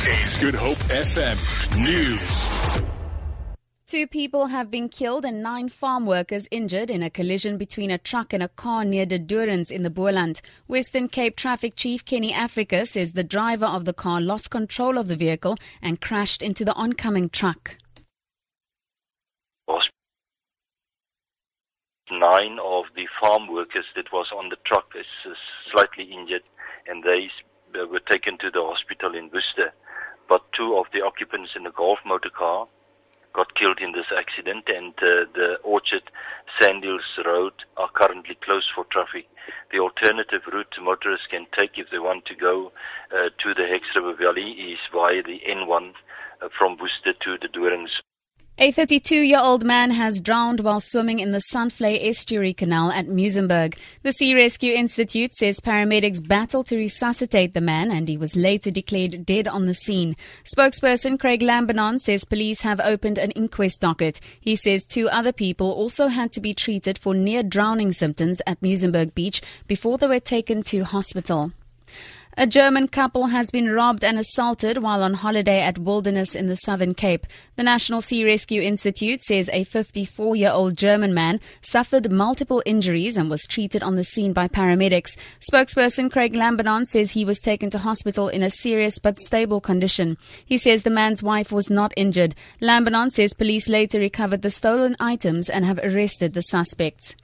This is Good Hope FM News. Two people have been killed and nine farm workers injured in a collision between a truck and a car near De Doorns in the Boland. Western Cape Traffic Chief Kenny Africa says the driver of the car lost control of the vehicle and crashed into the oncoming truck. Nine of the farm workers that was on the truck is slightly injured and they uh, were taken to the hospital in Worcester. But two of the occupants in the Golf motor car got killed in this accident, and uh, the Orchard Sandhills Road are currently closed for traffic. The alternative route motorists can take if they want to go uh, to the Hex River Valley is via the N1 uh, from Worcester to De Doorns a 32 year old man has drowned while swimming in the Zandvlei Estuary Canal at Muizenberg. The Sea Rescue Institute says paramedics battled to resuscitate the man and he was later declared dead on the scene. Spokesperson Craig Lambinon says police have opened an inquest docket. He says two other people also had to be treated for near drowning symptoms at Muizenberg Beach before they were taken to hospital. A German couple has been robbed and assaulted while on holiday at Wilderness in the Southern Cape. The National Sea Rescue Institute says a 54 year old German man suffered multiple injuries and was treated on the scene by paramedics. Spokesperson Craig Lambinon says he was taken to hospital in a serious but stable condition. He says the man's wife was not injured. Lambinon says police later recovered the stolen items and have arrested the suspects.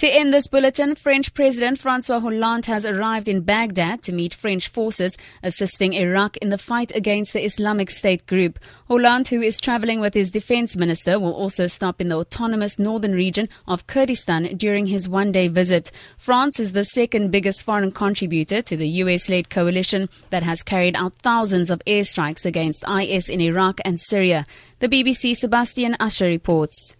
To end this bulletin, French President Francois Hollande has arrived in Baghdad to meet French forces assisting Iraq in the fight against the Islamic State group. Hollande, who is traveling with his defense minister, will also stop in the autonomous northern region of Kurdistan during his one day visit. France is the second biggest foreign contributor to the US led coalition that has carried out thousands of airstrikes against IS in Iraq and Syria. The BBC Sebastian Usher reports.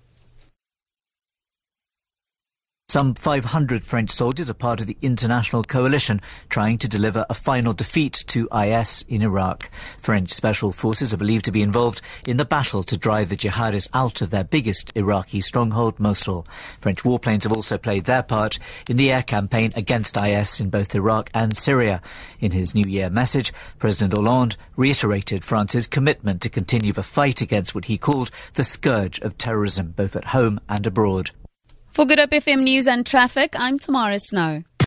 Some 500 French soldiers are part of the international coalition trying to deliver a final defeat to IS in Iraq. French special forces are believed to be involved in the battle to drive the jihadists out of their biggest Iraqi stronghold, Mosul. French warplanes have also played their part in the air campaign against IS in both Iraq and Syria. In his New Year message, President Hollande reiterated France's commitment to continue the fight against what he called the scourge of terrorism, both at home and abroad. For Good Hope FM News and Traffic, I'm Tamara Snow.